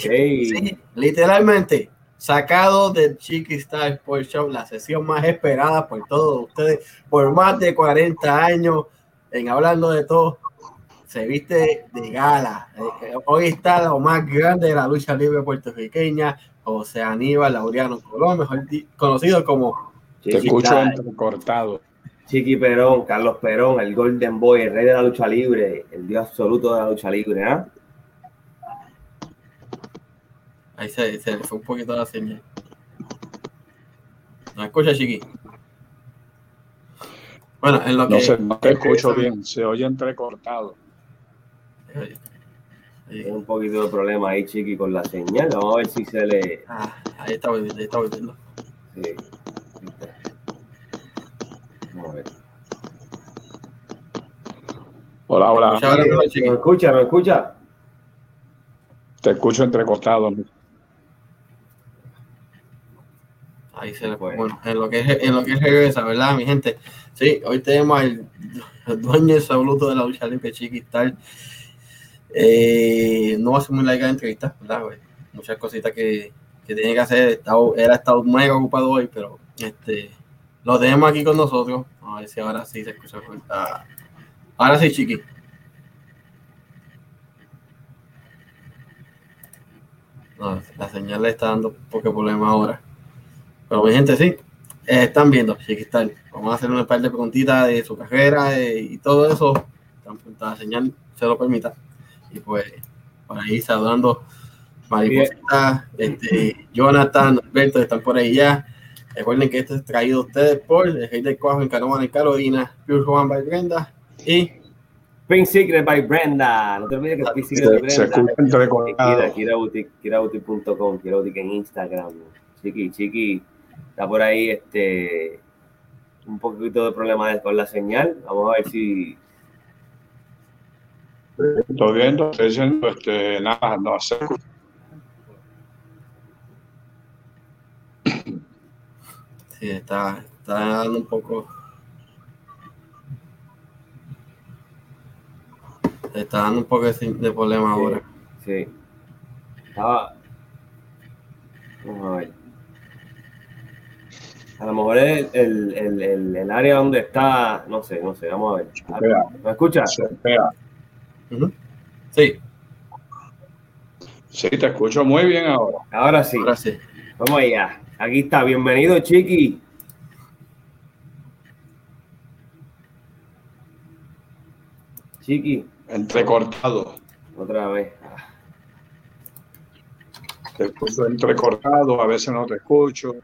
Sí, literalmente, sacado del Chiqui Star Sports Show, la sesión más esperada por todos ustedes, por más de 40 años, en hablando de todo, se viste de gala. Eh, hoy está lo más grande de la lucha libre puertorriqueña, José Aníbal Laureano Colón, mejor conocido como Te escucho cortado. Chiqui Perón, Carlos Perón, el Golden Boy, el rey de la lucha libre, el dios absoluto de la lucha libre, ¿ah? Ahí se, se fue un poquito la señal. ¿No escucha, Chiqui? Bueno, en lo que. No, sé, no te escucho bien, se oye entrecortado. Hay un poquito de problema ahí, Chiqui, con la señal. Vamos a ver si se le. Ah, ahí está volviendo, ahí está volviendo. Sí. Vamos a ver. Hola, hola. ¿Me escucha? ¿Me escucha? Te escucho entrecortado. Ahí se le fue. Bueno, en lo que es, en lo que es regresa, ¿verdad, mi gente? Sí, hoy tenemos al dueño absoluto de la lucha libre, Chiquistar. Eh, no va a ser muy larga la entrevista, ¿verdad? Muchas cositas que, que tiene que hacer. Estado, él ha estado mega ocupado hoy, pero este lo tenemos aquí con nosotros. A ver si ahora sí se escucha. Ah, ahora sí, Chiqui. No, la señal le está dando de problema ahora. Pero mi gente, sí, eh, están viendo Chiquistal. Vamos a hacer una par de preguntitas de su carrera eh, y todo eso, tan pronto la señal se lo permita. Y pues, por ahí saludando Mariposita, este, Jonathan, Alberto, están por ahí ya. Recuerden que esto es traído a ustedes por el Rey del Cuajo en Carolina y Carolina, Pure Juan by Brenda y Pink Secret by Brenda. No te olvides que Pink Secret by Brenda. Kirautic.com, Kirautic en Instagram. Chiqui, chiqui está por ahí este un poquito de problema con la señal. Vamos a ver si. Estoy viendo, estoy diciendo este, nada, no sé. Sí, está, está dando un poco. Está dando un poco de, problema ahora. Sí. Estaba. Vamos a ver. A lo mejor es el, el, el, el, área donde está, no sé, no sé, vamos a ver. ¿Me escuchas? Sí. Sí, te escucho muy bien ahora. Ahora sí. Ahora sí. Vamos allá. Aquí está. Bienvenido, Chiqui. Chiqui. Entrecortado. Otra vez. Te escucho entrecortado, a veces no te escucho.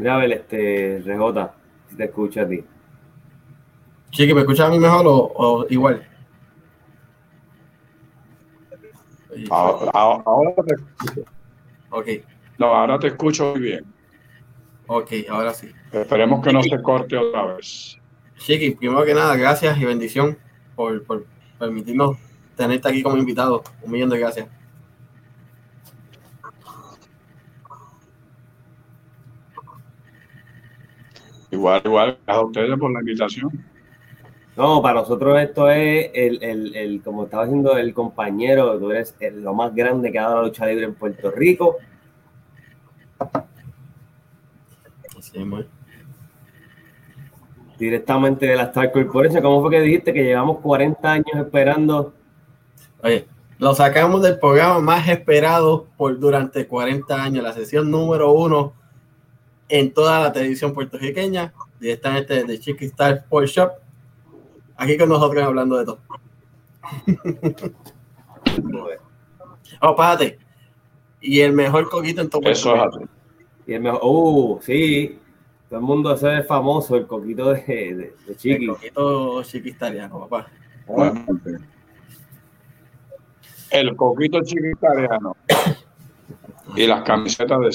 Mira, a ver, este, Rejota, si te escucha a ti. Chiqui, ¿me escuchas a mí mejor o, igual? Ahora, te escucho. Ok. No, ahora te escucho muy bien. Ok, ahora sí. Esperemos que no se corte otra vez. Chiqui, primero que nada, gracias y bendición por, por permitirnos tenerte aquí como invitado. Un millón de gracias. Igual, igual, a ustedes por la invitación. No, para nosotros esto es el, el, el como estaba diciendo el compañero, tú eres lo más grande que ha dado la lucha libre en Puerto Rico. Así es, Directamente de la Star Corporation, ¿cómo fue que dijiste que llevamos 40 años esperando? Oye, lo sacamos del programa más esperado por durante 40 años, la sesión número uno en toda la televisión puertorriqueña, directamente de Chiqui Star Sports Shop. Aquí con nosotros hablando de todo. oh, párate. Y el mejor coquito en todo Eso es Y el mejor, uh, sí. Todo el mundo hace famoso el coquito de, de, Chiqui. El coquito chiquistariano, papá. el coquito chiquistariano. y las camisetas de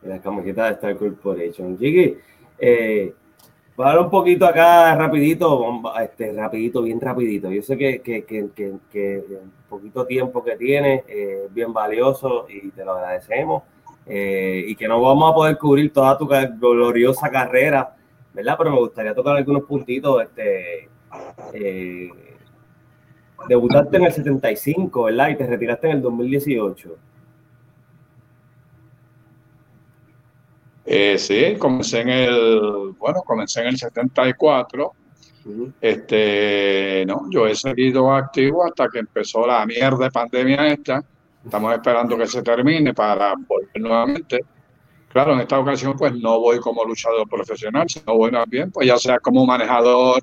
Corporation la camiseta de Star Corporation. Chiqui, eh, a hablar un poquito acá rapidito, este, rapidito, bien rapidito. Yo sé que, que, que, que, poquito tiempo que tienes es bien valioso y te lo agradecemos. Eh, y que no vamos a poder cubrir toda tu gloriosa carrera, ¿verdad? Pero me gustaría tocar algunos puntitos, este, eh, debutaste en el 75, ¿verdad? Y te retiraste en el 2018. Eh, sí, comencé en el, bueno, comencé en el 74. Este, no, yo he seguido activo hasta que empezó la mierda de pandemia esta. Estamos esperando que se termine para volver nuevamente. Claro, en esta ocasión pues no voy como luchador profesional, sino voy más bien, pues ya sea como manejador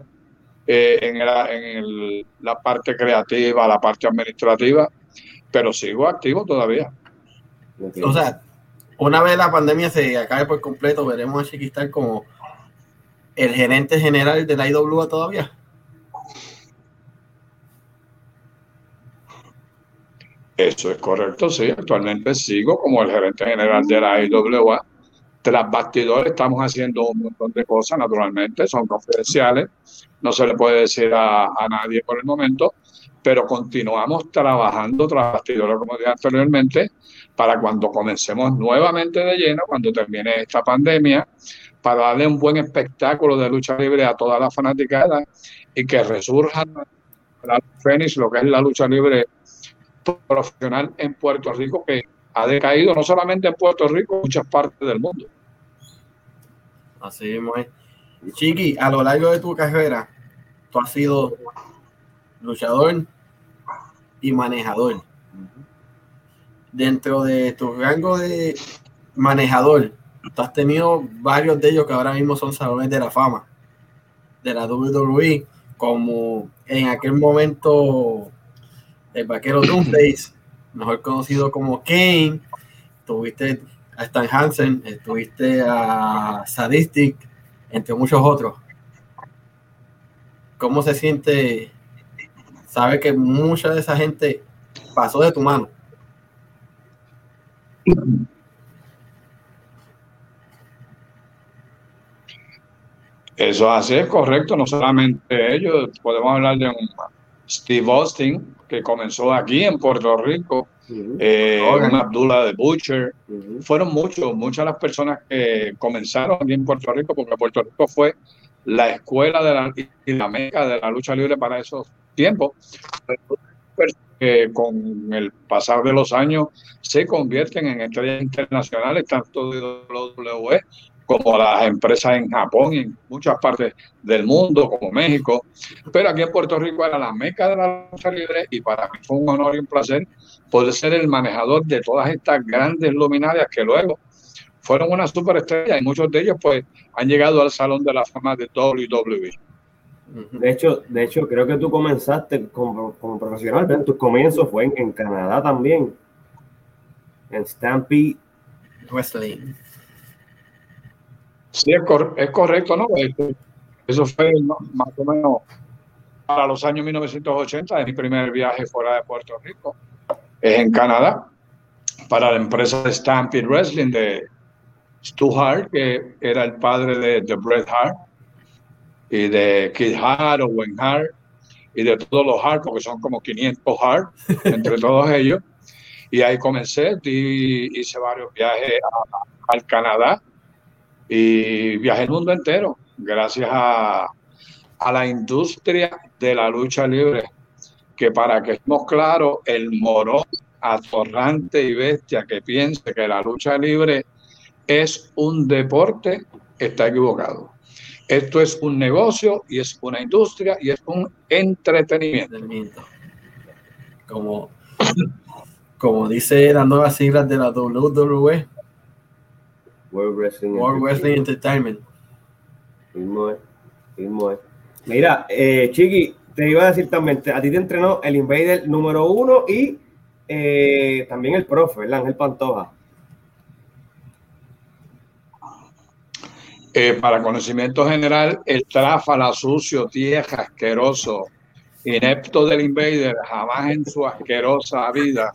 eh, en, en la parte creativa, la parte administrativa, pero sigo activo todavía. O sea, una vez la pandemia se acabe por completo, veremos a Chiquistar como el gerente general de la IWA todavía. Eso es correcto, sí. Actualmente sigo como el gerente general de la IWA. Tras bastidores estamos haciendo un montón de cosas, naturalmente, son confidenciales, no se le puede decir a, a nadie por el momento, pero continuamos trabajando tras bastidores, como dije anteriormente, para cuando comencemos nuevamente de lleno, cuando termine esta pandemia, para darle un buen espectáculo de lucha libre a toda la fanaticada y que resurja la Fénix, lo que es la lucha libre profesional en Puerto Rico, que ha decaído no solamente en Puerto Rico, en muchas partes del mundo. Así es. Chiqui, a lo largo de tu carrera, tú has sido luchador y manejador dentro de tu rango de manejador, tú has tenido varios de ellos que ahora mismo son salones de la fama de la WWE, como en aquel momento el vaquero Doomdays, mejor conocido como Kane, tuviste a Stan Hansen, tuviste a Sadistic, entre muchos otros. ¿Cómo se siente? Sabe que mucha de esa gente pasó de tu mano. Eso así es correcto, no solamente ellos, podemos hablar de un Steve Austin que comenzó aquí en Puerto Rico, eh, un Abdullah de Butcher, fueron muchos, muchas las personas que comenzaron aquí en Puerto Rico, porque Puerto Rico fue la escuela de la, y la meca de la lucha libre para esos tiempos. Que con el pasar de los años se convierten en estrellas internacionales, tanto de WWE como las empresas en Japón y en muchas partes del mundo, como México. Pero aquí en Puerto Rico era la meca de la lucha libre y para mí fue un honor y un placer poder ser el manejador de todas estas grandes luminarias que luego fueron una superestrella y muchos de ellos pues han llegado al Salón de la Fama de WWE. De hecho, de hecho, creo que tú comenzaste como, profesional, pero tus comienzos fue en, Canadá también, en Stampede Wrestling. Sí, es, correcto, ¿no? Este, eso fue más o menos para los años 1980, es mi primer viaje fuera de Puerto Rico, es en Canadá, para la empresa de Stampede Wrestling de Stu Hart, que era el padre de, de Bret Hart y de Kid Hart o Wayne Hart y de todos los Hart, porque son como 500 Hart entre todos ellos. Y ahí comencé, y hice varios viajes al Canadá y viajé el mundo entero, gracias a, a la industria de la lucha libre, que para que estemos claros, el morón atorrante y bestia que piense que la lucha libre es un deporte, está equivocado. Esto es un negocio y es una industria y es un entretenimiento. Como, como dice la nueva siglas de la WWE, World Wrestling, Entertainment. Mira, eh, Chiqui, te iba a decir también, a ti te entrenó el Invader número uno y eh, también el profe, el Ángel Pantoja. Eh, para conocimiento general, el tráfala sucio, tieja, asqueroso, inepto del invader, jamás en su asquerosa vida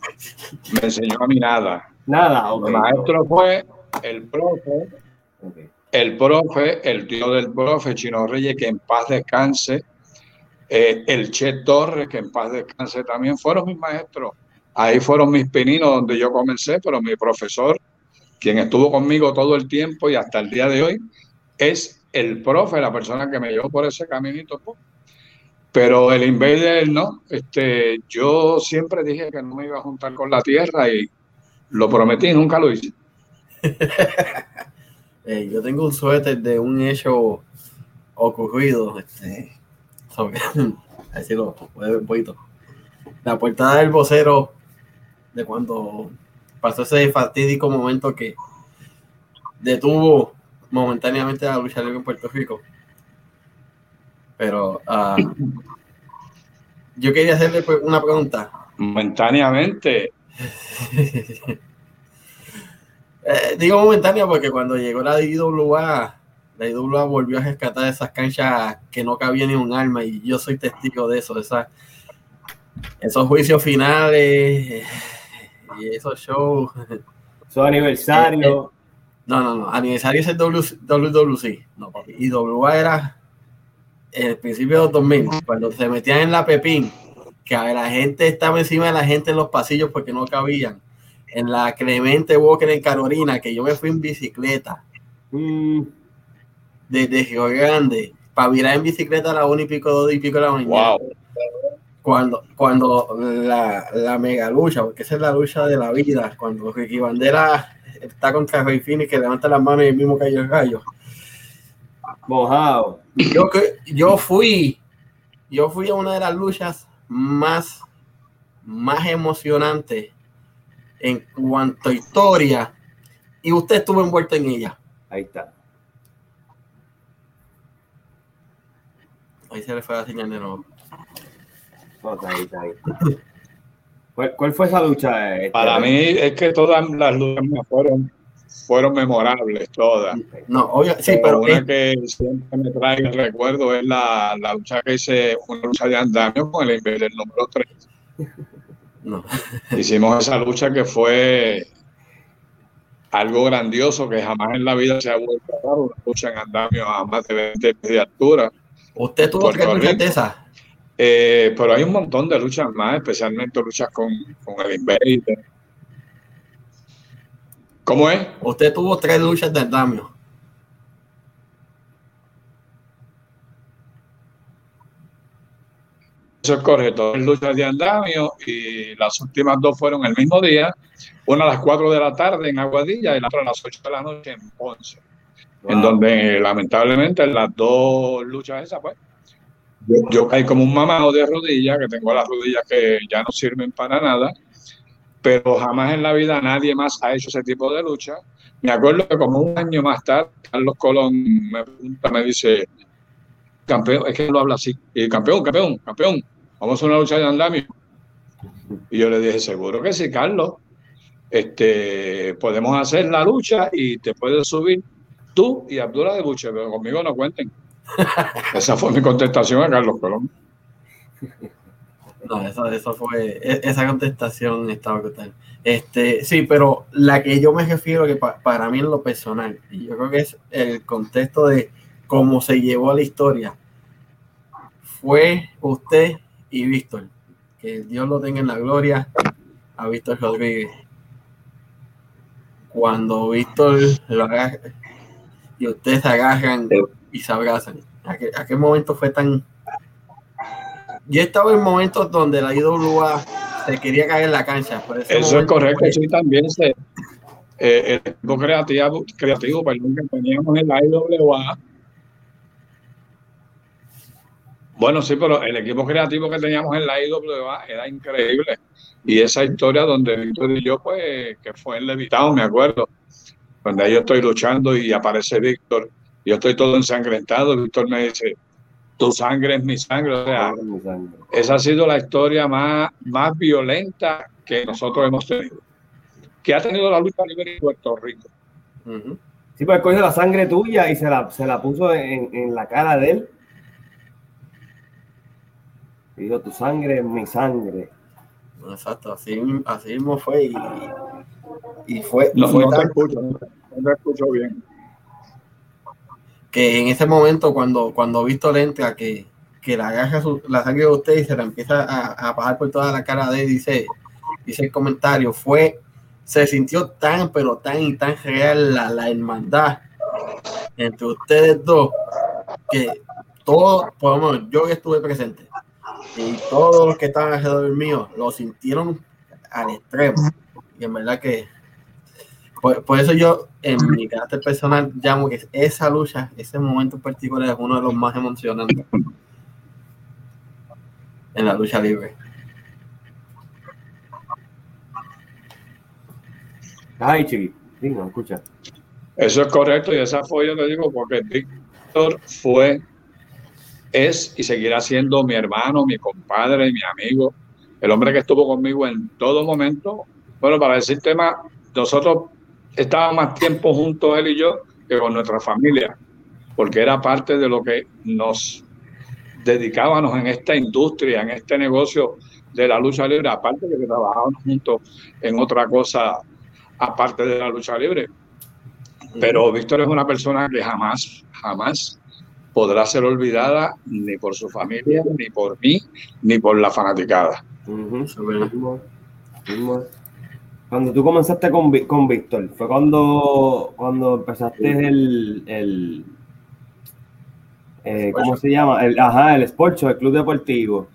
me enseñó a mí nada. Nada, El maestro fue el profe, el profe, el tío del profe, Chino Reyes, que en paz descanse, eh, el Che Torres, que en paz descanse también, fueron mis maestros. Ahí fueron mis pininos donde yo comencé, pero mi profesor, quien estuvo conmigo todo el tiempo y hasta el día de hoy, es el profe, la persona que me llevó por ese caminito. Pero el Invader no, este, yo siempre dije que no me iba a juntar con la tierra y lo prometí nunca lo hice. Eh, yo tengo un suéter de un hecho ocurrido, este, sobre, así lo puede ver un poquito. La portada del vocero de cuando pasó ese fatídico momento que detuvo momentáneamente la lucha libre en Puerto Rico. Pero ah, yo quería hacerle pues, una pregunta. Momentáneamente. Eh, digo momentánea porque cuando llegó la IWA, la IWA volvió a rescatar esas canchas que no cabía ni un alma y yo soy testigo de eso, esa, esos juicios finales y esos shows. Su aniversario. No, no, no. Aniversario es el WWC. No, papi. Y WA era el principio de los 2000, cuando se metían en la Pepín, que la gente estaba encima de la gente en los pasillos porque no cabían. En la Clemente Walker en Carolina, que yo me fui en bicicleta. Mm, Desde Río Grande. Para virar en bicicleta a la una y pico, dos y pico de la mañana. Wow. cuando, cuando la, la mega lucha, porque esa es la lucha de la vida, cuando Ricky Bandera está contra Rey Phoenix que levanta las manos y el mismo cayó el gallo. mojado. Yo, yo fui, yo fui a una de las luchas más, más emocionantes en cuanto a historia y usted estuvo envuelto en ella. Ahí está. Ahí se le fue la señal de nuevo. No, está ahí, está ahí. ¿Cuál, cuál fue esa lucha? este? Para mí es que todas las luchas fueron, fueron memorables, todas. No, obvio, sí, Pero pero una es- que siempre me trae el recuerdo es la, la lucha que hice, una lucha de andamio con el Invader número 3. No. Hicimos esa lucha que fue algo grandioso que jamás en la vida se ha vuelto a dar, una lucha en andamio a más de 20 pies de altura. Usted tuvo luchas Rico. de esas. Eh, pero hay un montón de luchas más, especialmente luchas con, con el Invader. ¿Cómo es? Usted tuvo tres luchas de andamio. Correcto. Tres luchas de andamio y las últimas dos fueron el mismo día, una a las 4 de la tarde en Aguadilla y la otra a las 8 de la noche en Ponce. en donde lamentablemente en las dos luchas esas, pues, yo, yo caí como un mamado de rodillas, que tengo las rodillas que ya no sirven para nada, pero jamás en la vida nadie más ha hecho ese tipo de lucha. Me acuerdo que como un año más tarde, Carlos Colón me pregunta, me dice, campeón, es que él lo habla así, campeón, campeón, campeón, vamos a una lucha de andamio. Y yo le dije, seguro que sí, Carlos, este, podemos hacer la lucha y te puedes subir tú y Abdullah de Buche, pero conmigo no cuenten. Esa fue mi contestación a Carlos Colón. No, eso, eso fue, e- esa contestación estaba brutal. Este, sí, pero la que yo me refiero que pa- para mí en lo personal, y yo creo que es el contexto de cómo se llevó a la historia, fue usted y Víctor. Que Dios lo tenga en la gloria a Víctor Rodríguez. Cuando Víctor lo agarra y ustedes se agarran y se abrazan. ¿A qué, momento fue tan yo he estado en momentos donde la IWA se quería caer en la cancha. por ese Eso es correcto, fue- sí, también se, eh, el equipo creativo, creativo perdón, que teníamos en la IWA. Bueno, sí, pero el equipo creativo que teníamos en la IWA era increíble. Y esa historia donde Víctor y yo, pues, que fue en Levitado, me acuerdo, donde yo estoy luchando y aparece Víctor, yo estoy todo ensangrentado, Víctor me dice, tu sangre es mi sangre, o sea, esa ha sido la historia más, más violenta que nosotros hemos tenido. Que ha tenido la lucha libre en Puerto Rico. Ujú. Sí, pues cogió la sangre tuya y se la, se la puso en, en la cara de él. Y dijo, tu sangre es mi sangre. Exacto, así, así mismo fue. Y, y fue, No, fue no te tan- escucho, no te, escucho bien. que en ese momento, cuando, cuando Víctor entra, que, que la agarra su- la sangre de usted y se la empieza a, a pasar por toda la cara de él, dice, dice el comentario, fue, se sintió tan, pero tan y tan real la, la hermandad entre ustedes dos, que todo, por lo menos yo que estuve presente, y todos los que estaban alrededor mío lo sintieron al extremo. Y en verdad que por, por, eso yo en mi carácter personal llamo que esa lucha, ese momento en particular es uno de los más emocionantes en la lucha libre. Ay, chiqui, no, escucha. Eso es correcto y esa fue, yo te digo, porque Víctor fue, es y seguirá siendo mi hermano, mi compadre, mi amigo, el hombre que estuvo conmigo en todo momento. Bueno, para decir tema, nosotros estábamos más tiempo juntos él y yo que con nuestra familia, porque era parte de lo que nos dedicábamos en esta industria, en este negocio de la lucha libre, aparte de que trabajábamos juntos en otra cosa aparte de la lucha libre. Pero Víctor es una persona que jamás, jamás podrá ser olvidada ni por su familia, ni por mí, ni por la fanaticada. Cuando tú comenzaste con, con Víctor, fue cuando, cuando empezaste el, el eh, ¿cómo se llama? El, ajá, el Sport el Club Deportivo.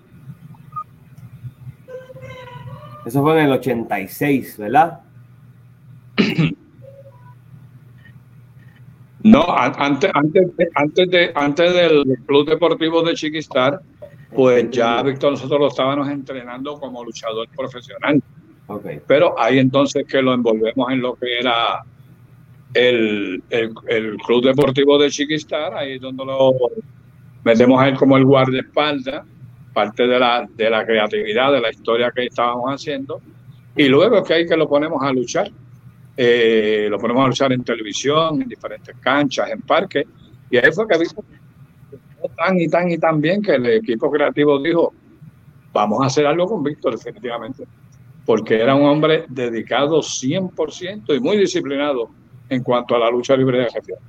Eso fue en el 86, ¿verdad? No, antes, antes, antes, de, antes del Club Deportivo de Chiquistar, pues ya Víctor nosotros lo estábamos entrenando como luchador profesional. Okay. Pero ahí entonces que lo envolvemos en lo que era el, el, Club Deportivo de Chiquistar, ahí es donde lo metemos a él como el guardaespaldas, parte de la, de la creatividad, de la historia que estábamos haciendo, y luego es que hay que lo ponemos a luchar. Eh, lo ponemos a luchar en televisión, en diferentes canchas, en parques, y ahí fue que vimos tan y tan y tan bien que el equipo creativo dijo, vamos a hacer algo con Víctor definitivamente, porque era un hombre dedicado 100% y muy disciplinado en cuanto a la lucha libre de gestión.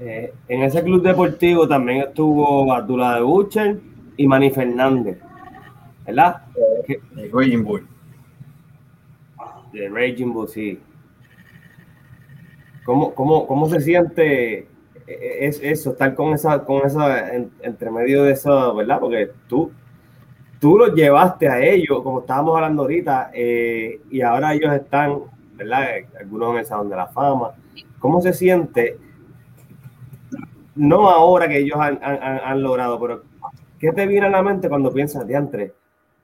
Eh, en ese club deportivo también estuvo Abdullah de Bucher y Manny Fernández, ¿verdad? Eh. De Raging Bull, sí. ¿Cómo, cómo, cómo se siente eh, es eso, estar con esa, con esa, entre medio de eso, ¿verdad? Porque tú, tú los llevaste a ellos, como estábamos hablando ahorita, y ahora ellos están, ¿verdad? Algunos en el Salón de la Fama. ¿Cómo se siente no ahora que ellos han, logrado, pero ¿qué te viene a la mente cuando piensas de entre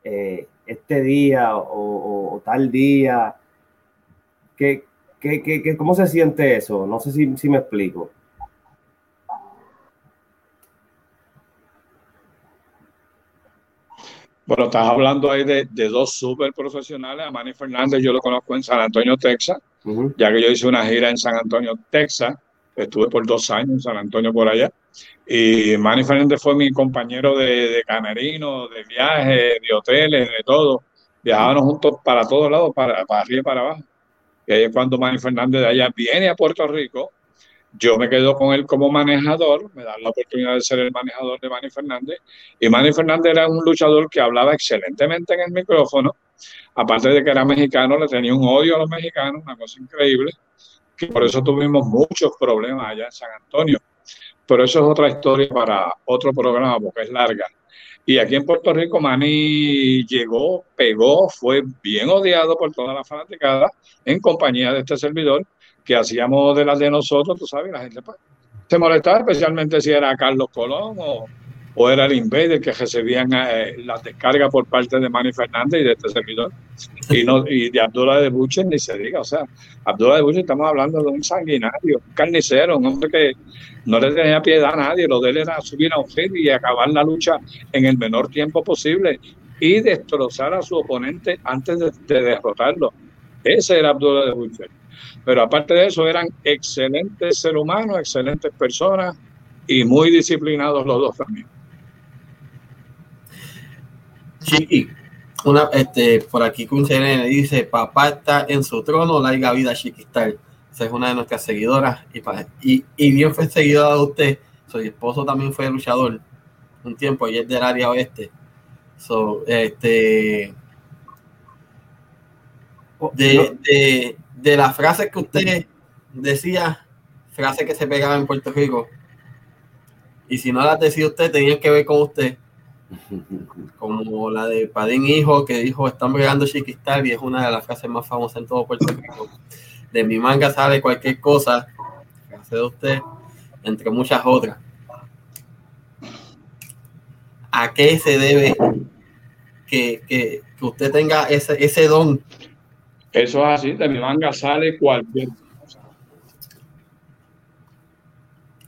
eh, este día o, tal día? ¿Qué, qué, cómo se siente eso? No sé si, si me explico. Bueno, estás hablando ahí de, dos súper profesionales. A Manny Fernández yo lo conozco en San Antonio, Texas, ya que yo hice una gira en San Antonio, Texas Estuve por dos años en San Antonio por allá. Y Manny Fernández fue mi compañero de, de camerino, de viaje, de hoteles, de todo. Viajábamos juntos para todos lados, para, para arriba y para abajo. Y es cuando Manny Fernández de allá viene a Puerto Rico. Yo me quedo con él como manejador, me da la oportunidad de ser el manejador de Manny Fernández. Y Manny Fernández era un luchador que hablaba excelentemente en el micrófono. Aparte de que era mexicano, le tenía un odio a los mexicanos, una cosa increíble por eso tuvimos muchos problemas allá en San Antonio. Pero eso es otra historia para otro programa porque es larga. Y aquí en Puerto Rico, Manny llegó, pegó, fue bien odiado por toda la fanaticada en compañía de este servidor que hacíamos de las de nosotros, tú sabes, la gente pues, se molestaba, especialmente si era Carlos Colón o, o era el Invader que recibían eh, las descargas por parte de Manny Fernández y de este servidor. Y, no, y de Abdullah de Buche ni se diga. O sea, Abdullah de Buche estamos hablando de un sanguinario, un carnicero, un hombre que no le tenía piedad a nadie. Lo de él era subir a un y acabar la lucha en el menor tiempo posible y destrozar a su oponente antes de, derrotarlo. Ese era Abdullah de Buche. Pero aparte de eso, eran excelentes seres humanos, excelentes personas y muy disciplinados los dos también. Chiqui, una, este, por aquí con le dice, papá está en su trono, larga vida Chiquistar. Esa es una de nuestras seguidoras y, y, bien fue seguidora de usted. Su esposo también fue luchador un tiempo y es del área oeste. So, este, de, de, de las frases que usted decía, frases que se pegaban en Puerto Rico, y si no las decía usted, tenía que ver con usted como la de Padín Hijo, que dijo, están bregando chiquistal, y es una de las frases más famosas en todo Puerto Rico. De mi manga sale cualquier cosa, hace de usted, entre muchas otras. ¿A qué se debe que, que, que usted tenga ese, ese don? Eso es así, de mi manga sale cualquier cosa.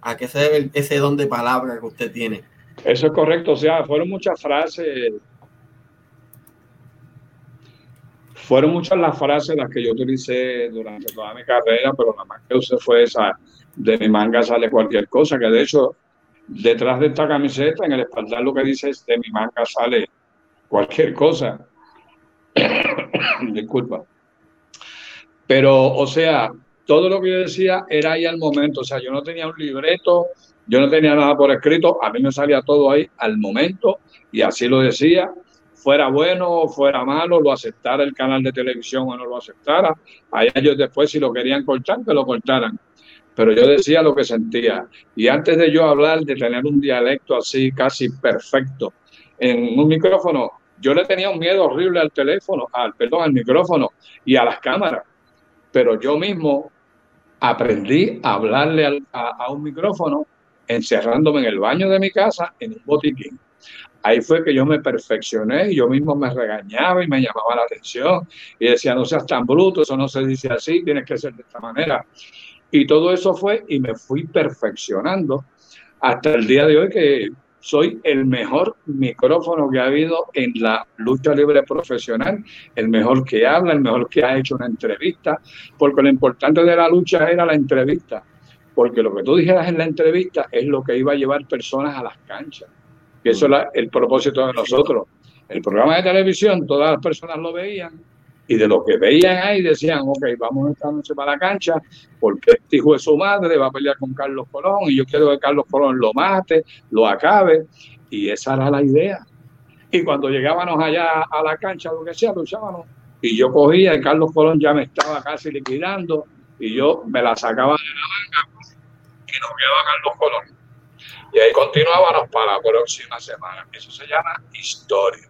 ¿A qué se debe ese don de palabra que usted tiene? Eso es correcto, o sea, fueron muchas frases, fueron muchas las frases las que yo utilicé durante toda mi carrera, pero la más que usé fue esa, de mi manga sale cualquier cosa, que de hecho, detrás de esta camiseta, en el espaldar lo que dice es, de mi manga sale cualquier cosa. Disculpa. Pero, o sea, todo lo que yo decía era ahí al momento, o sea, yo no tenía un libreto, yo no tenía nada por escrito, a mí me salía todo ahí al momento y así lo decía, fuera bueno o fuera malo, lo aceptara el canal de televisión o no lo aceptara, a ellos después si lo querían cortar, que lo cortaran. Pero yo decía lo que sentía. Y antes de yo hablar de tener un dialecto así casi perfecto en un micrófono, yo le tenía un miedo horrible al teléfono, al perdón, al micrófono y a las cámaras. Pero yo mismo aprendí a hablarle a, a un micrófono encerrándome en el baño de mi casa en un botiquín. Ahí fue que yo me perfeccioné yo mismo me regañaba y me llamaba la atención y decía, no seas tan bruto, eso no se dice así, tienes que ser de esta manera. Y todo eso fue y me fui perfeccionando hasta el día de hoy que soy el mejor micrófono que ha habido en la lucha libre profesional, el mejor que habla, el mejor que ha hecho una entrevista, porque lo importante de la lucha era la entrevista porque lo que tú dijeras en la entrevista es lo que iba a llevar personas a las canchas. Y eso es el propósito de nosotros. El programa de televisión, todas las personas lo veían y de lo que veían ahí decían, ok, vamos esta noche para la cancha porque este hijo de su madre va a pelear con Carlos Colón y yo quiero que Carlos Colón lo mate, lo acabe. Y esa era la idea. Y cuando llegábamos allá a la cancha, lo que sea, luchábamos. Y yo cogía y Carlos Colón ya me estaba casi liquidando y yo me la sacaba de la manga y nos quedaba Carlos Colón. Y ahí continuábamos para la próxima semana. Eso se llama historia.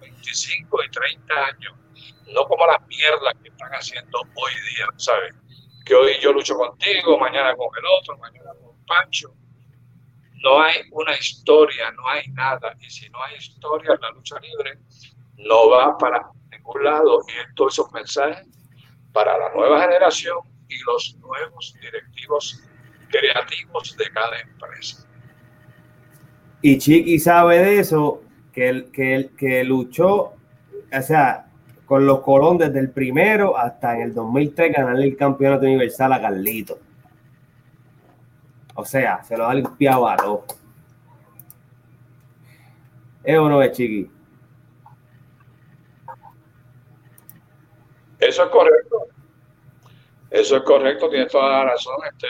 25 y 30 años. No como las mierdas que están haciendo hoy día, ¿sabes? Que hoy yo lucho contigo, mañana con el otro, mañana con Pancho. No hay una historia, no hay nada. Y si no hay historia la lucha libre, no va para ningún lado. Y todos esos mensajes para la nueva generación y los nuevos directivos creativos de cada empresa. Y Chiqui sabe de eso, que, el, que, el, que luchó, o sea, con los Colón desde el primero hasta en el 2003 ganarle el campeonato universal a Carlito. O sea, se lo ha limpiado a todos. ¿Es o no es, Chiqui? Eso es correcto. Eso es correcto, tienes toda la razón. Este,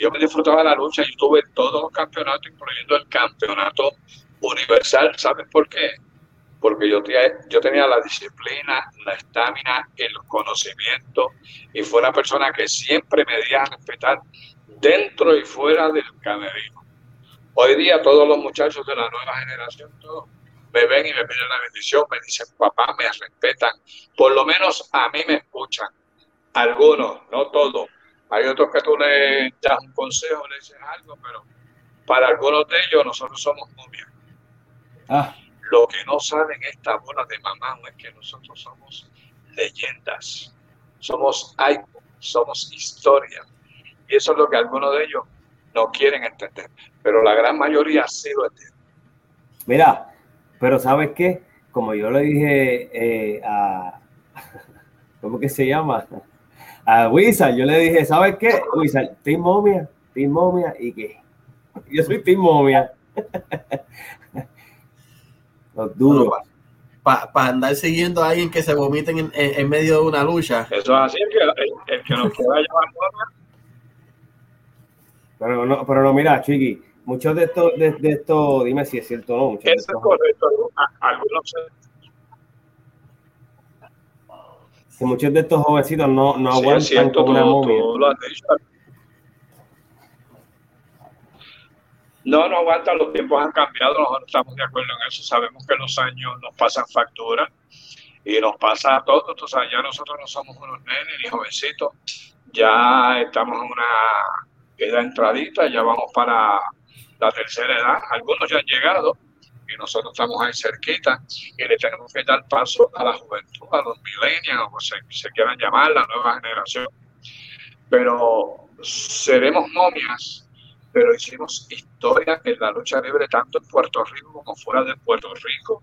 yo me disfrutaba de la lucha, yo tuve todos los campeonatos, incluyendo el campeonato universal. ¿Sabes por qué? Porque yo, yo tenía la disciplina, la estamina, el conocimiento y fue una persona que siempre me dio a respetar dentro y fuera del camerino. Hoy día todos los muchachos de la nueva generación, me ven y me piden la bendición, me dicen, papá, me respetan, por lo menos a mí me escuchan algunos, no todos. Hay otros que tú le das un consejo, le dices algo, pero para algunos de ellos nosotros somos momias. Ah. Lo que no saben esta bola de mamá es que nosotros somos leyendas, somos algo, somos historia. Y eso es lo que algunos de ellos no quieren entender, pero la gran mayoría sí lo entiende. Mira, pero ¿sabes qué? Como yo le dije eh, a... ¿Cómo que se llama? A Wizard, yo le dije, ¿sabes qué? Wizard, Team Momia, Team Momia, ¿y qué? Yo soy Team Momia. Los duros. Para pa andar siguiendo a alguien que se vomiten en, en, en, medio de una lucha. Eso es así, el que, el, el que nos quiera llevar pero no, pero no, mira, Chiqui, muchos de estos, de, de esto, dime si es cierto o no. Eso es correcto, algunos que muchos de estos jovencitos no, no aguantan sí, cierto, con una tú, momia. tú lo has dicho. No, no aguanta, los tiempos han cambiado, nosotros estamos de acuerdo en eso, sabemos que los años nos pasan factura y nos pasa a todos, o sea, ya nosotros no somos unos nenes ni jovencitos, ya estamos en una edad entradita, ya vamos para la tercera edad, algunos ya han llegado y nosotros estamos ahí cerquita y le tenemos que dar paso a la juventud, a los millennials, como se, se quieran llamar, la nueva generación. Pero seremos momias, pero hicimos historia en la lucha libre tanto en Puerto Rico como fuera de Puerto Rico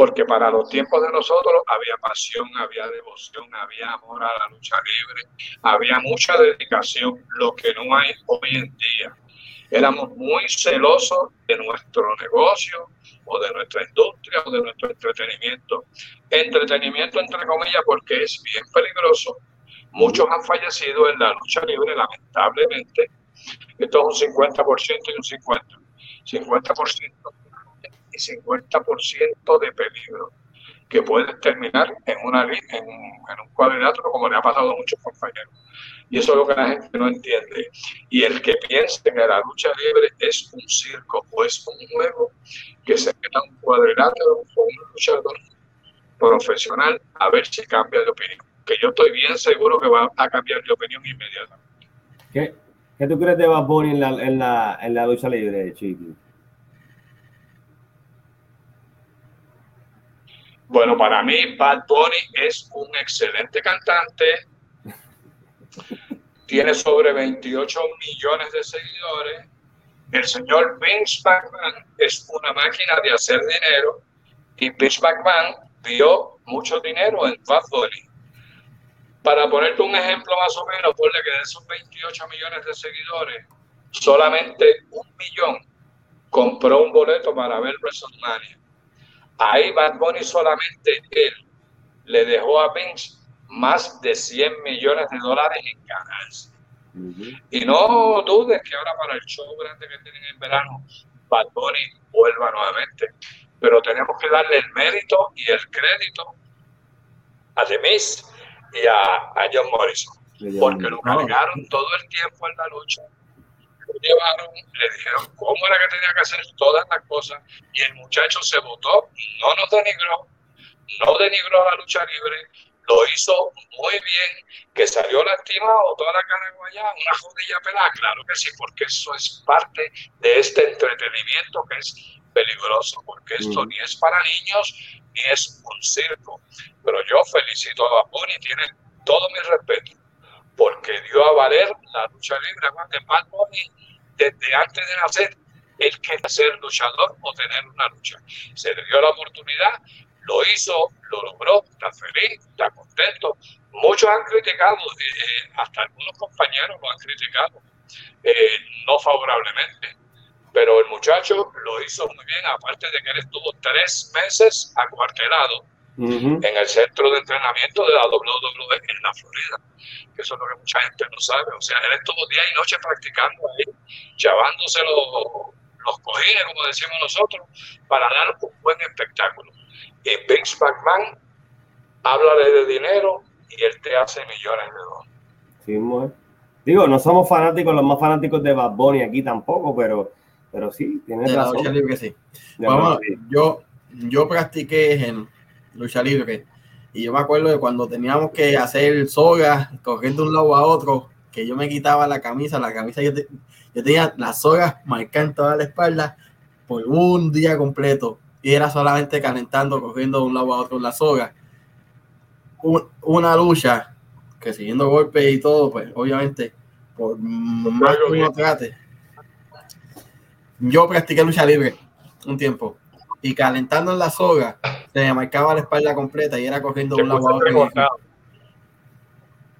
porque para los tiempos de nosotros había pasión, había devoción, había amor a la lucha libre, había mucha dedicación, lo que no hay hoy en día. Éramos muy celosos de nuestro negocio o de nuestra industria o de nuestro entretenimiento. Entretenimiento entre comillas porque es bien peligroso. Muchos han fallecido en la lucha libre, lamentablemente. Esto es un 50% y un 50%. 50% y 50% de peligro, que puede terminar en, una, en, en un cuadrilátero como le ha pasado a muchos compañeros. Y eso es lo que la gente no entiende. Y el que piense que la lucha libre es un circo o es un juego, que se meta un cuadrilátero con un luchador profesional a ver si cambia de opinión. Que yo estoy bien seguro que va a cambiar de opinión inmediatamente. ¿Qué, qué tú crees de Bad Bunny en la, en la, en la lucha libre, Chiqui? Bueno, para mí Bad Bunny es un excelente cantante. Tiene sobre 28 millones de seguidores. El señor Vince McMahon es una máquina de hacer dinero y Vince McMahon vio mucho dinero en Bad Bunny. Para ponerte un ejemplo más o menos, ponle que de esos 28 millones de seguidores, solamente un millón compró un boleto para ver WrestleMania. Ahí Bad Bunny solamente él le dejó a Vince más de 100 millones de dólares en ganancias. Y no dudes que ahora para el show grande que tienen en verano, Bad Bunny vuelva nuevamente. Pero tenemos que darle el mérito y el crédito a Demis y a, a John Morrison. Porque lo cargaron todo el tiempo en la lucha llevaron, le dijeron cómo era que tenía que hacer todas las cosas y el muchacho se votó, no nos denigró, no denigró la lucha libre, lo hizo muy bien, que salió lastimado, toda la cara guayada, una jodilla pelada, claro que sí, porque eso es parte de este entretenimiento que es peligroso, porque esto ni es para niños ni es un circo. Pero yo felicito a Bad tiene todo mi respeto, porque dio a valer la lucha libre. Bad Bunny desde antes de nacer, él quería ser luchador o tener una lucha. Se le dio la oportunidad, lo hizo, lo logró, está feliz, está contento. Muchos han criticado, eh, eh, hasta algunos compañeros lo han criticado, eh, no favorablemente. Pero el muchacho lo hizo muy bien, aparte de que él estuvo tres meses acuartelado en el centro de entrenamiento de la WWE en la Florida. Que eso es lo que mucha gente no sabe. O sea, él estuvo día y noche practicando ahí, chavándose los, los cojines, como decimos nosotros, para dar un buen espectáculo. Y Vince McMahon, háblale de dinero y él te hace millones de dólares. Sí, muy. Digo, no somos fanáticos, los más fanáticos de Bad Bunny aquí tampoco, pero, pero sí, tienes razón. Libre, sí. Vamos, yo, yo practiqué en lucha libre. Y yo me acuerdo de cuando teníamos que hacer sogas, correr de un lado a otro, que yo me quitaba la camisa, la camisa, yo, yo tenía las sogas marcadas en toda la espalda por un día completo. Y era solamente calentando, corriendo de un lado a otro la soga. una lucha que siguiendo golpes y todo, pues obviamente, por más que uno trate. Yo practiqué lucha libre un tiempo y calentando en la soga, se me marcaba la espalda completa y era cogiendo un lado a otro.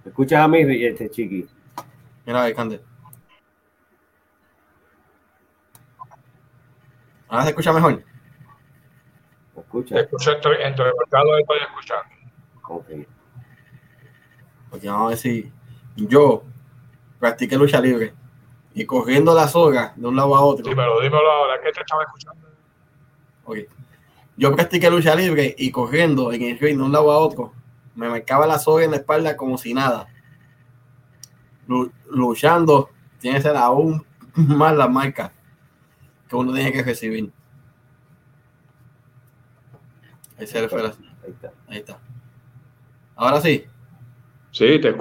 ¿Escuchas a mí, este chiqui? Mira, Alexander. Ahora se escucha mejor. escucha? Te escucho entre, entre estoy escuchando. Ok. Porque vamos a decir, yo practiqué lucha libre y cogiendo la soga de un lado a otro. Dímelo, dímelo ahora, que te estaba escuchando. Yo practiqué lucha libre y corriendo en el ring de un lado a otro, me marcaba la soga en la espalda como si nada. luchando, tiene que ser aún más la marca. que uno tiene que recibir. Ahí se le fue la- Ahí está. Ahí está. Ahora sí. Sí, te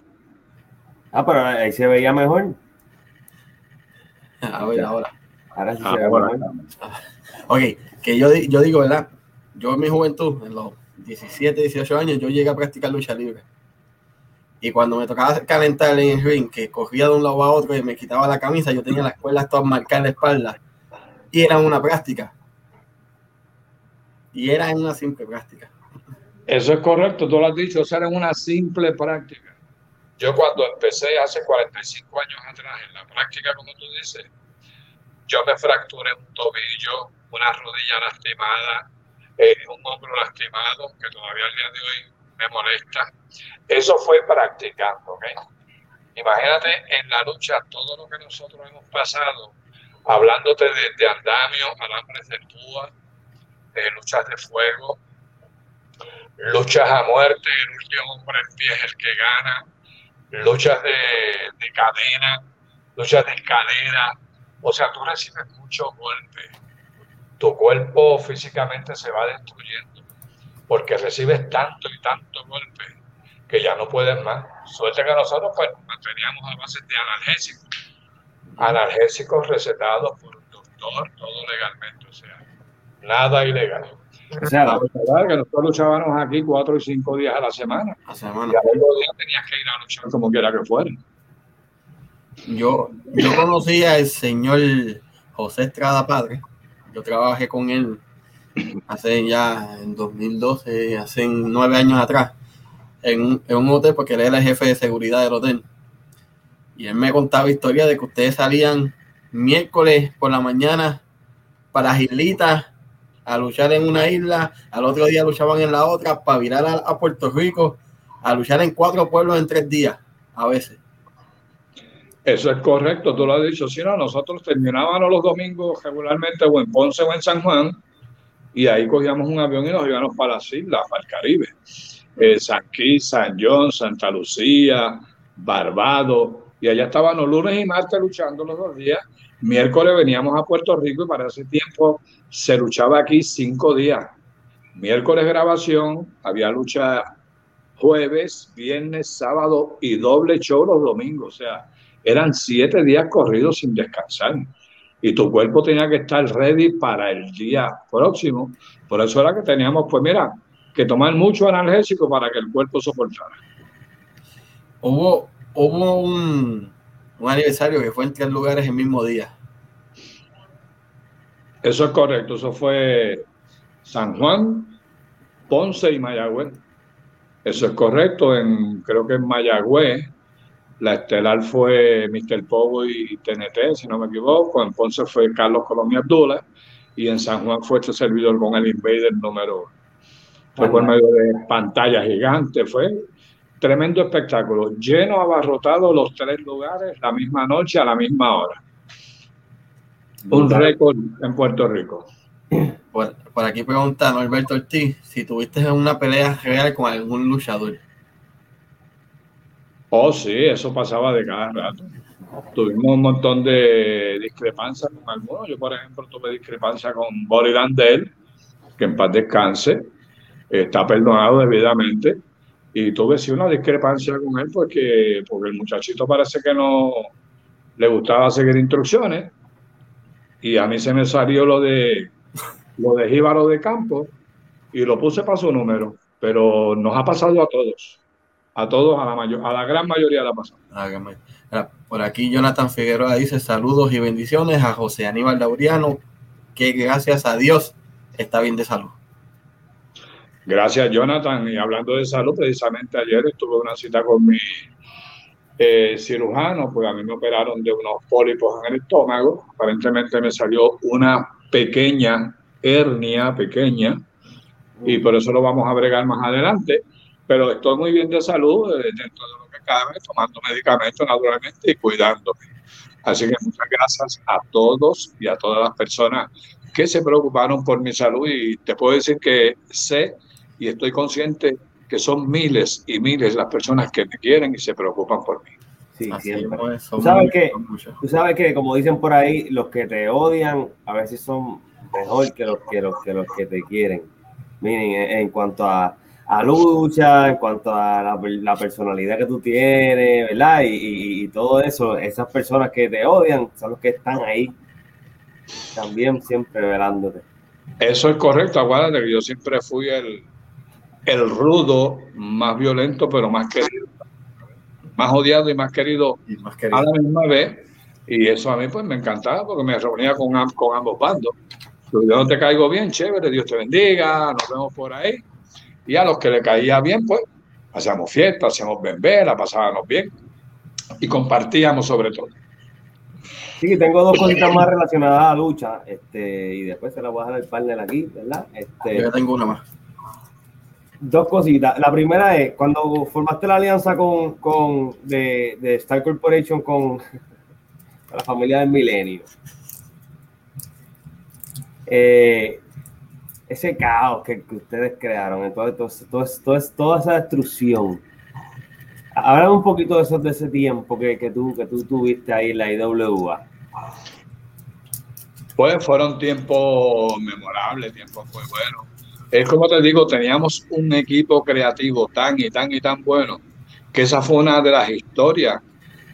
Ah, pero ahí se veía mejor. A ver, ahora. Ahora sí Ah, se ve bueno. mejor. Ok, que yo, yo digo, ¿verdad? Yo en mi juventud, en los 17, 18 años, yo llegué a practicar lucha libre. Y cuando me tocaba calentar en el ring, que cogía de un lado a otro y me quitaba la camisa, yo tenía las cuerdas todas marcadas en la espalda. Y era una práctica. Y era una simple práctica. Eso es correcto, tú lo has dicho, eso era una simple práctica. Yo cuando empecé hace 45 años atrás en la práctica, como tú dices, yo me fracturé un tobillo, una rodilla lastimada, eh, un hombro lastimado, que todavía al día de hoy me molesta. Eso fue practicando, ¿ok? Imagínate en la lucha todo lo que nosotros hemos pasado, hablándote de, de andamio, alambres de púa, de luchas de fuego, luchas a muerte, el último hombre en pie es el que gana, luchas de, de cadena, luchas de escalera, o sea, tú recibes muchos golpes, tu cuerpo físicamente se va destruyendo, porque recibes tanto y tanto golpe que ya no puedes más. Suerte que nosotros pues nos manteníamos a base de analgésicos, analgésicos recetados por un doctor, todo legalmente, o sea, nada ilegal. O sea, La verdad es que nosotros luchábamos aquí cuatro y cinco días a la semana. A Y semana. al otro día tenías que ir a luchar como quiera que fuera. Yo, yo conocí al señor José Estrada Padre. Yo trabajé con él hace ya en 2012, hace nueve años atrás, en un, hotel, porque él era el jefe de seguridad del hotel. Y él me contaba historia de que ustedes salían miércoles por la mañana para las a luchar en una isla, al otro día luchaban en la otra, para virar a Puerto Rico, a luchar en cuatro pueblos en tres días, a veces. Eso es correcto, tú lo has dicho. Si no, nosotros terminábamos los domingos regularmente o en Ponce o en San Juan y ahí cogíamos un avión y nos íbamos para las islas, para el Caribe. Eh, San Kitts, San John, Santa Lucía, Barbados. Y allá estaban los lunes y martes luchando los dos días. Miércoles veníamos a Puerto Rico y para ese tiempo se luchaba aquí cinco días. Miércoles grabación, había lucha jueves, viernes, sábado y doble show los domingos. O sea, eran siete días corridos sin descansar. Y tu cuerpo tenía que estar ready para el día próximo. Por eso era que teníamos, pues mira, que tomar mucho analgésico para que el cuerpo soportara. Hubo, hubo un, un aniversario que fue en tres lugares el mismo día. Eso es correcto. Eso fue San Juan, Ponce y Mayagüez. Eso es correcto. En, creo que en Mayagüez la estelar fue Mr. Pogo y TNT, si no me equivoco. En Ponce fue Carlos Colombia Abdullah. Y en San Juan fue este servidor con el Invader número uno. Fue por medio de pantalla gigante. Fue tremendo espectáculo. Lleno, abarrotado los tres lugares, la misma noche, a la misma hora. Un récord en Puerto Rico. Por, por aquí pregunta Norberto Ortiz si tuviste una pelea real con algún luchador. Oh, sí, eso pasaba de cada rato. Tuvimos un montón de discrepancias con algunos. Yo, por ejemplo, tuve discrepancia con Boris Landel, que en paz descanse, está perdonado debidamente. Y tuve sí una discrepancia con él porque, porque el muchachito parece que no le gustaba seguir instrucciones. Y a mí se me salió lo de lo de Jíbaro de Campo y lo puse para su número. Pero nos ha pasado a todos. A todos, a la, mayor, a la gran mayoría la pasado. Hágame. Mira, Por aquí Jonathan Figueroa dice saludos y bendiciones a José Aníbal Lauriano, que gracias a Dios está bien de salud. Gracias, Jonathan. Y hablando de salud, precisamente ayer estuve en una cita con mi eh, cirujano, pues a mí me operaron de unos pólipos en el estómago. Aparentemente me salió una pequeña hernia, pequeña, y por eso lo vamos a bregar más adelante. Pero estoy muy bien de salud, eh, dentro de lo que cabe, tomando medicamentos naturalmente y cuidándome. Así que muchas gracias a todos y a todas las personas que se preocuparon por mi salud y te puedo decir que sé y estoy consciente que son miles y miles las personas que me quieren y se preocupan por mí. Sí, Así siempre. es, Tú sabes que, tú sabes que, como dicen por ahí, los que te odian a veces son mejor que los que, los que, los que te quieren. Miren, en, en cuanto a, a lucha, en cuanto a la, la personalidad que tú tienes, ¿verdad? Y, y- y todo eso, esas personas que te odian son los que están ahí también siempre velándote. Eso es correcto, acuérdate que yo siempre fui el, el rudo más violento, pero más querido. Más odiado y más querido Y más a la misma vez. Y eso a mí pues me encantaba porque me reunía con, am- con ambos bandos. Yo no te caigo bien, chévere, Dios te bendiga, nos vemos por ahí. Y a los que le caía bien, pues hacíamos fiestas, hacíamos bembera, pasábamos bien y compartíamos sobre todo. Sí, tengo dos cositas más relacionadas a la lucha, este, y después se las voy a dejar al partner aquí, ¿verdad? Este, Yo ya tengo una más. Dos cositas. La primera es, cuando formaste la alianza con, con de, de Star Corporation con la familia del milenio, eh, ese caos que, que ustedes crearon, entonces, todo, todo, toda esa destrucción. Háblame un poquito de, eso, de ese tiempo que, que, tú, que tú tuviste ahí en la IWA. Pues fueron tiempos memorables, tiempos muy buenos. Es como te digo, teníamos un equipo creativo tan y tan y tan bueno que esa fue una de las historias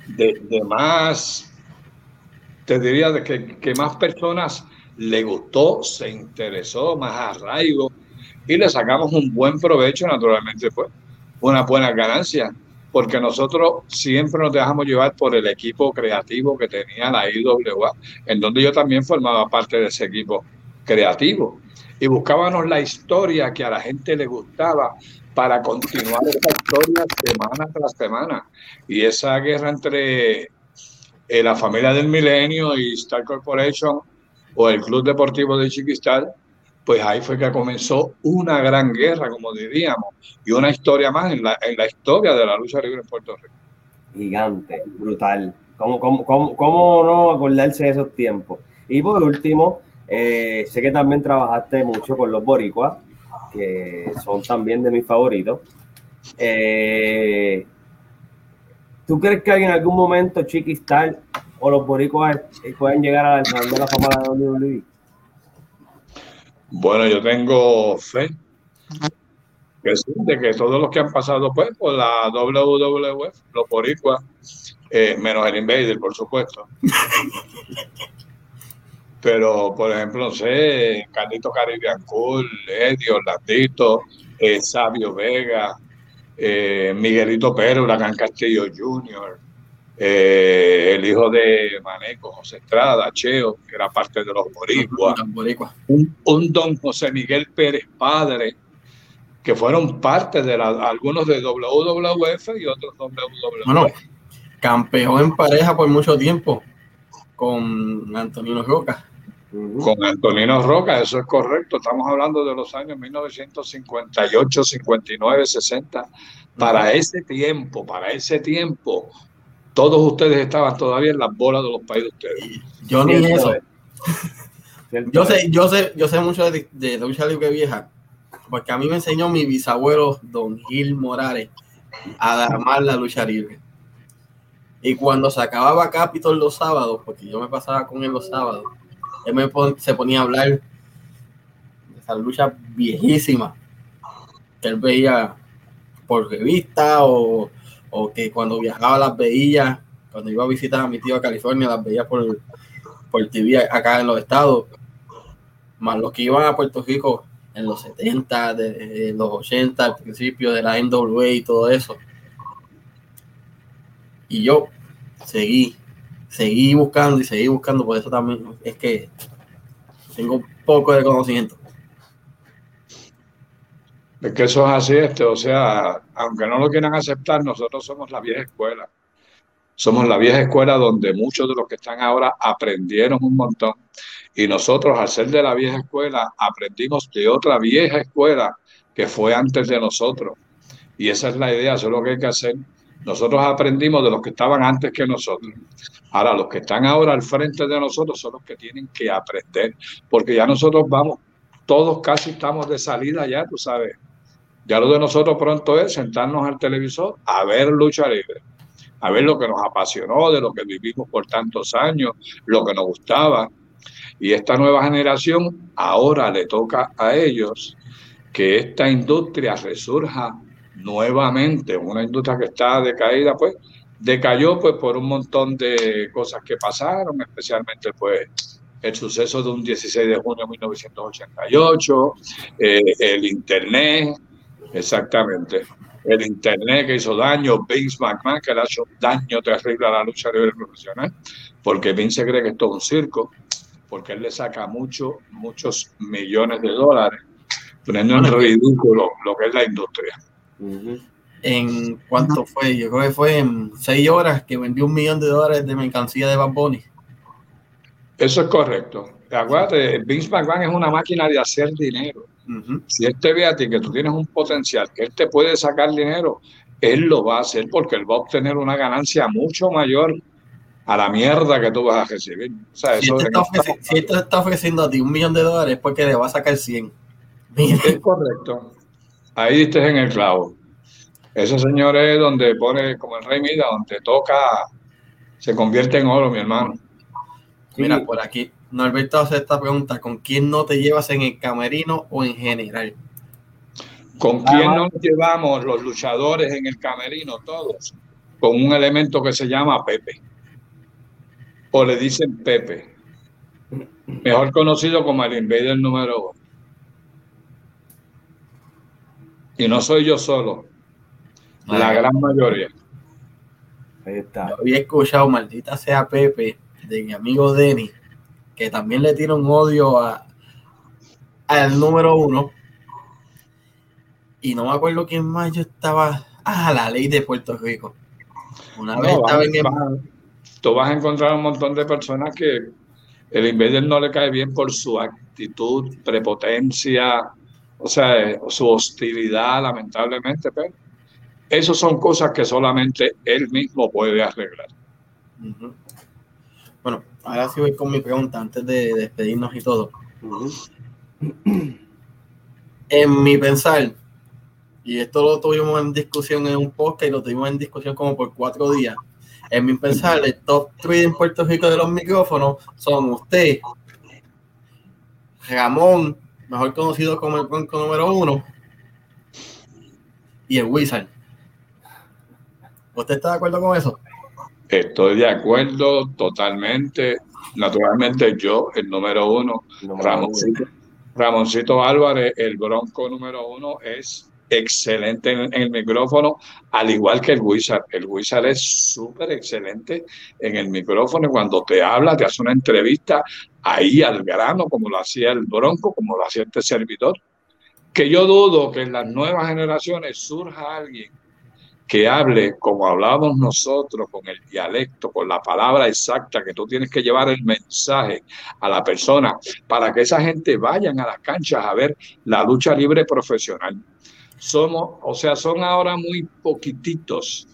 de, de más, te diría, de que, que más personas le gustó, se interesó, más arraigo y le sacamos un buen provecho, naturalmente, pues, una buena ganancia, porque nosotros siempre nos dejamos llevar por el equipo creativo que tenía la IWA, en donde yo también formaba parte de ese equipo creativo. Y buscábamos la historia que a la gente le gustaba para continuar esa historia semana tras semana. Y esa guerra entre eh, la familia del milenio y Star Corporation o el Club Deportivo de Chiquistal, pues ahí fue que comenzó una gran guerra, como diríamos, y una historia más en la, en la historia de la lucha libre en Puerto Rico. Gigante, brutal. ¿Cómo, cómo, cómo, cómo no acordarse de esos tiempos? Y por último, eh, sé que también trabajaste mucho con los boricuas, que son también de mis favoritos. Eh, ¿Tú crees que en algún momento Chiquistar o los boricuas pueden llegar a la de la Fama de WWE? Bueno, yo tengo fe que sí, de que todos los que han pasado pues por la WWF, los boricuas, eh, menos el Invader, por supuesto. Pero, por ejemplo, no sé, Carlito Caribbean Cool, Eddie, Orlandito, eh, Sabio Vega, eh, Miguelito Pérez, Huracán Castillo Jr., eh, el hijo de Maneco, José Estrada, Cheo, que era parte de los boricuas un, un don José Miguel Pérez Padre, que fueron parte de la, algunos de WWF y otros WWF. Bueno, campeón en pareja por mucho tiempo con Antonino Roca. Con Antonino Roca, eso es correcto. Estamos hablando de los años 1958, 59, 60. Para ese tiempo, para ese tiempo, todos ustedes estaban todavía en las bolas de los países de ustedes. Yo ni eso. es. Cierto Yo es. sé, yo sé, yo sé mucho de, de lucha libre vieja, porque a mí me enseñó mi bisabuelo Don Gil Morales a amar la lucha libre. Y cuando se acababa Capitol los sábados, porque yo me pasaba con él los sábados, él me pon- se ponía a hablar de esas luchas viejísimas que él veía por revista o, o que cuando viajaba las veía, cuando iba a visitar a mi tío a California, las veía por, por TV acá en los estados, más los que iban a Puerto Rico en los 70, de, los 80, al principio de la NWA y todo eso. Y yo seguí, seguí buscando y seguí buscando, por eso también es que tengo un poco de conocimiento. Es que eso es así, este, o sea, aunque no lo quieran aceptar, nosotros somos la vieja escuela. Somos la vieja escuela donde muchos de los que están ahora aprendieron un montón. Y nosotros, al ser de la vieja escuela, aprendimos de otra vieja escuela que fue antes de nosotros. Y esa es la idea, eso es lo que hay que hacer. Nosotros aprendimos de los que estaban antes que nosotros. Ahora, los que están ahora al frente de nosotros son los que tienen que aprender, porque ya nosotros vamos, todos casi estamos de salida ya, tú sabes. Ya lo de nosotros pronto es sentarnos al televisor a ver lucha libre. a ver lo que nos apasionó, de lo que vivimos por tantos años, lo que nos gustaba. Y esta nueva generación ahora le toca a ellos que esta industria resurja nuevamente, una industria que está decaída, pues decayó pues por un montón de cosas que pasaron, especialmente pues el suceso de un 16 de junio de 1988, eh, el Internet, exactamente, el Internet que hizo daño, Vince McMahon que le ha hecho daño terrible a la lucha libre profesional, porque Vince cree que esto es un circo, porque él le saca muchos, muchos millones de dólares, poniendo en ridículo lo que es la industria. ¿En cuánto fue? Yo creo que fue en seis horas que vendió un millón de dólares de mercancía de Bad Bunny. Eso es correcto. Acuérdate, Vince McMahon es una máquina de hacer dinero. Si él te ve a ti que tú tienes un potencial, que él te puede sacar dinero, él lo va a hacer porque él va a obtener una ganancia mucho mayor a la mierda que tú vas a recibir. si, él te está ofreciendo a ti un millón de dólares, porque le va a sacar 100. Es correcto. Ahí diste en el clavo. Ese señor es donde pone, como el rey Mida, donde toca, se convierte en oro, mi hermano. Mira, por aquí, Norberto hace esta pregunta, ¿con quién no te llevas en el camerino o en general? ¿Con quién nos llevamos los luchadores en el camerino? Todos. Con un elemento que se llama Pepe. O le dicen Pepe. Mejor conocido como el Invader número uno. Y no soy yo solo. La gran mayoría. Ahí está. Yo había escuchado, maldita sea Pepe, de mi amigo Denny, que también le tiene un odio a al número uno. Y no me acuerdo quién más yo estaba. Ah, la ley de Puerto Rico. Una vez estaba en Tú vas a encontrar un montón de personas que el Invader no le cae bien por su actitud, prepotencia, o sea, su hostilidad, lamentablemente, pero esas son cosas que solamente él mismo puede arreglar. Bueno, ahora sí voy con mi pregunta antes de despedirnos y todo. En mi pensar, y esto lo tuvimos en discusión en un podcast y lo tuvimos en discusión como por cuatro días. En mi pensar, el top 3 en Puerto Rico de los micrófonos son usted, Ramón, mejor conocido como el Bronco número uno, y el Wizard. ¿Usted está de acuerdo con eso? Estoy de acuerdo totalmente. Naturalmente yo, el número uno, Ramoncito, Ramoncito Álvarez, el bronco número uno, es excelente en, el micrófono, al igual que el Wizard. El Wizard es súper excelente en el micrófono. Cuando te habla, te hace una entrevista ahí al grano, como lo hacía el Bronco, como lo hacía este servidor. Que yo dudo que en las nuevas generaciones surja alguien que hable como hablábamos nosotros, con el dialecto, con la palabra exacta, que tú tienes que llevar el mensaje a la persona para que esa gente vayan a las canchas a ver la lucha libre profesional. Somos, o sea, son ahora muy poquititos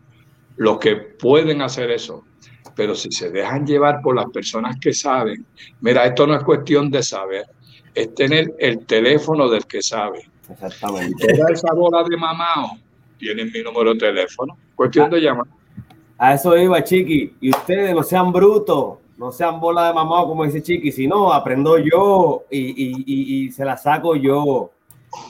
los que pueden hacer eso. Pero si se dejan llevar por las personas que saben, mira, esto no es cuestión de saber, es tener el teléfono del que sabe. Exactamente. Toda esa bola de mamao tienen mi número de teléfono. Cuestión de llamar. A eso iba, Chiqui. Y ustedes no sean brutos, no sean bola de mamá, como dice Chiqui. Si no, aprendo yo y, y, se la saco yo.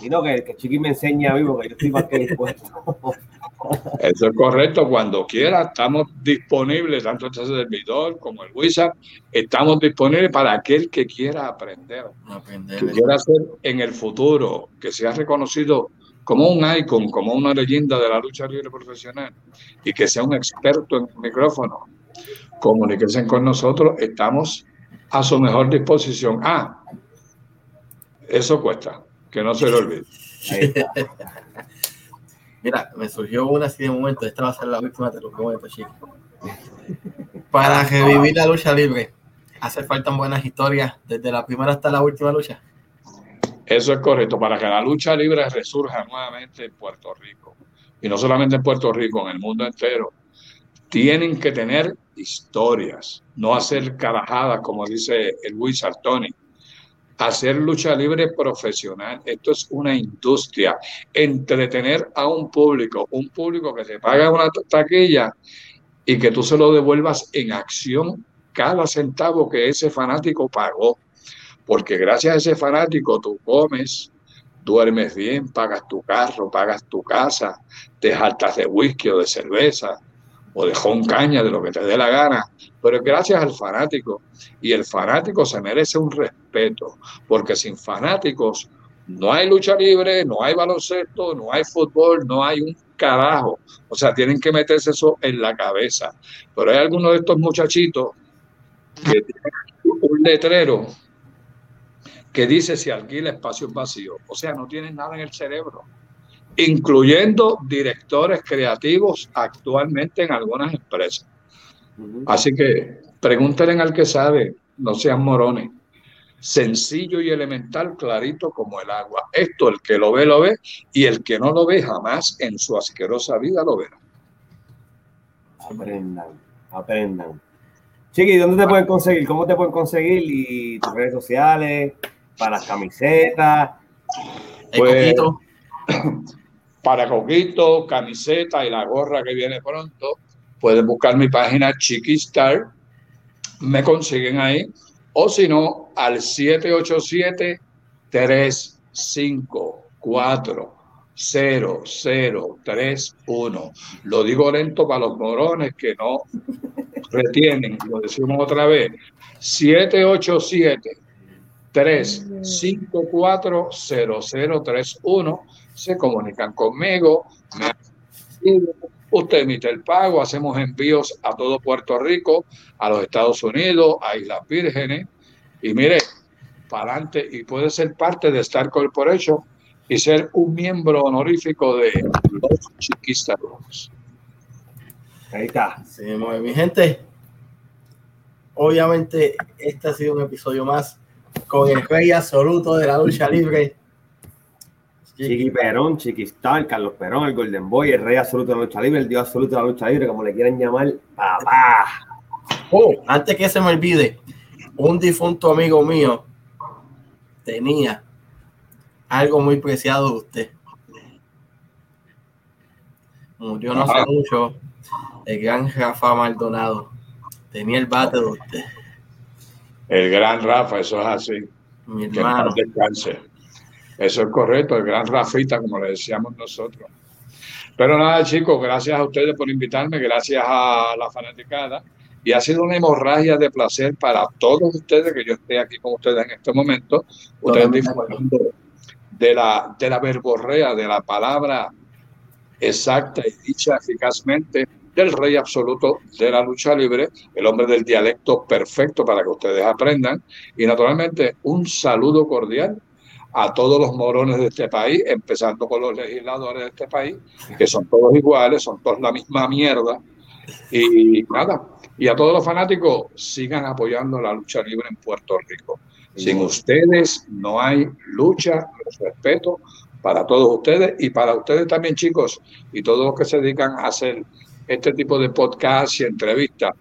Y no, que, que, Chiqui me enseñe a mí, porque yo estoy más que dispuesto. Eso es correcto. Cuando quiera, estamos disponibles, tanto este servidor como el Wizard. Estamos disponibles para aquel que quiera aprender. aprender que quiera hacer en el futuro, que sea reconocido como un icon, como una leyenda de la lucha libre profesional y que sea un experto en micrófono, comuníquense con nosotros, estamos a su mejor disposición. Ah, eso cuesta, que no se lo olvide. Mira, me surgió una así de momento, esta va a ser la última, te lo prometo, chicos. Para revivir la lucha libre, hace falta buenas historias desde la primera hasta la última lucha. Eso es correcto, para que la lucha libre resurja nuevamente en Puerto Rico. Y no solamente en Puerto Rico, en el mundo entero. Tienen que tener historias, no hacer carajadas, como dice el Wizard Tony. Hacer lucha libre profesional. Esto es una industria. Entretener a un público, un público que se paga una taquilla y que tú se lo devuelvas en acción cada centavo que ese fanático pagó. Porque gracias a ese fanático tú comes, duermes bien, pagas tu carro, pagas tu casa, te jaltas de whisky o de cerveza o de caña, de lo que te dé la gana, pero gracias al fanático. Y el fanático se merece un respeto, porque sin fanáticos no hay lucha libre, no hay baloncesto, no hay fútbol, no hay un carajo. O sea, tienen que meterse eso en la cabeza. Pero hay algunos de estos muchachitos que tienen un letrero que dice si alquila espacios vacíos. O sea, no tienen nada en el cerebro, incluyendo directores creativos actualmente en algunas empresas. Así que pregúntenle al que sabe, no sean morones. Sencillo y elemental, clarito como el agua. Esto el que lo ve, lo ve, y el que no lo ve jamás en su asquerosa vida lo verá. Aprendan, aprendan. Chiqui, ¿dónde te pueden conseguir? ¿Cómo te pueden conseguir? ¿Y tus redes sociales? ¿Para las camisetas? Pues, para Coquito, camiseta y la gorra que viene pronto, pueden buscar mi página Chiquistar, me consiguen ahí, o si no, al 787-354-0031. Lo digo lento para los morones que no retienen, lo decimos otra vez, 787 354 0031 se comunican conmigo, usted emite el pago, hacemos envíos a todo Puerto Rico, a los Estados Unidos, a Islas Vírgenes, y mire, para adelante, y puede ser parte de Star Corporation y ser un miembro honorífico de los Chiquistas Ahí está. Sí, mi gente. Obviamente, este ha sido un episodio más con el rey absoluto de la lucha libre. Chiqui Perón, Chiqui Star, Carlos Perón, el Golden Boy, el rey absoluto de la lucha libre, el dios absoluto de la lucha libre, como le quieran llamar, papá. Oh, antes que se me olvide, un difunto amigo mío tenía algo muy preciado de usted. Murió no hace mucho el gran Rafa Maldonado. Tenía el bate de usted. El gran Rafa, eso es así. Mi hermano. Eso es correcto, el gran Rafita, como le decíamos nosotros. Pero nada, chicos, gracias a ustedes por invitarme, gracias a la fanaticada. Y ha sido una hemorragia de placer para todos ustedes que yo esté aquí con ustedes en este momento. Ustedes disfrutando de la, de la verborrea, de la palabra exacta y dicha eficazmente del rey absoluto de la lucha libre, el hombre del dialecto perfecto para que ustedes aprendan. Y naturalmente un saludo cordial a todos los morones de este país, empezando con los legisladores de este país, que son todos iguales, son todos la misma mierda. Y nada, y a todos los fanáticos, sigan apoyando la lucha libre en Puerto Rico. Sin ustedes no hay lucha, respeto para todos ustedes y para ustedes también, chicos, y todos los que se dedican a hacer este tipo de podcast y entrevistas,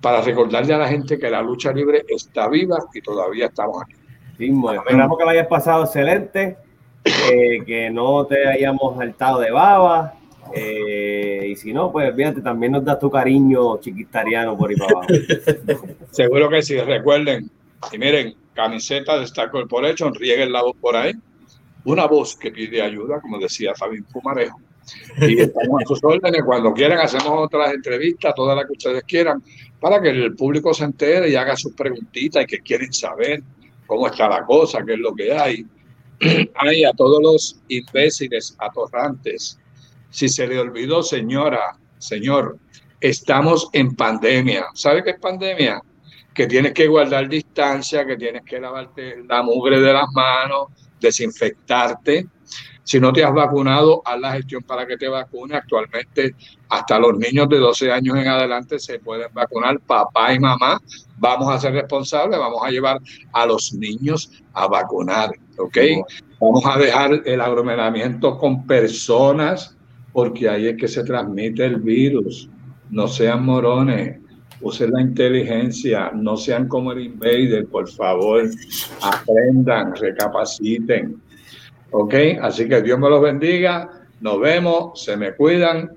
para recordarle a la gente que la lucha libre está viva y todavía estamos aquí. esperamos que lo hayas pasado excelente, eh, que no te hayamos saltado de baba eh, y si no, pues fíjate, también nos das tu cariño chiquitariano por ahí para abajo. Seguro que sí, recuerden. Y miren, camiseta de Star Corporation, rieguen la voz por ahí. Una voz que pide ayuda, como decía Fabián Fumarejo. Y estamos a sus órdenes. Cuando quieran, hacemos otras entrevistas, todas las que ustedes quieran, para que el público se entere y haga sus preguntitas y que quieren saber cómo está la cosa, qué es lo que hay. hay a todos los imbéciles atorrantes si se le olvidó, señora, señor, estamos en pandemia. ¿Sabe qué es pandemia? Que tienes que guardar distancia, que tienes que lavarte la mugre de las manos, desinfectarte. Si no te has vacunado, haz la gestión para que te vacunes. Actualmente, hasta los niños de 12 años en adelante se pueden vacunar. Papá y mamá, vamos a ser responsables, vamos a llevar a los niños a vacunar. ¿Ok? Vamos a dejar el aglomeramiento con personas porque ahí es que se transmite el virus. No sean morones, usen la inteligencia, no sean como el invader, por favor, aprendan, recapaciten. ¿Ok? Así que Dios me los bendiga, nos vemos, se me cuidan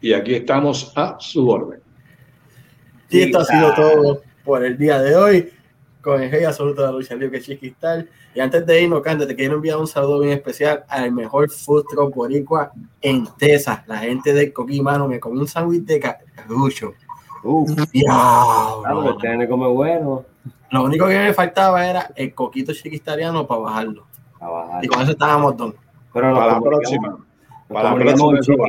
y aquí estamos a su orden. Y esto ha sido todo por el día de hoy con el rey absoluto de la lucha libre Chiquistal. Y antes de irnos, Cante, te quiero enviar un saludo bien especial al mejor food truck boricua en Texas, la gente de Coquimano. Me comí un sándwich de carrucho. Uf, Diablo. ah, tiene bueno. Lo único que me faltaba era el coquito chiquistariano para bajarlo. A bajar. Y con eso estábamos don. Pero Para la próxima. Para la próxima.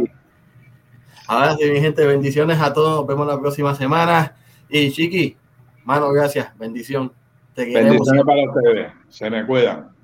Ahora sí, mi gente, bendiciones a todos. Nos vemos la próxima semana. Y Chiqui, mano, gracias. Bendición. Te queremos. Bendiciones para ustedes. Se me cuidan.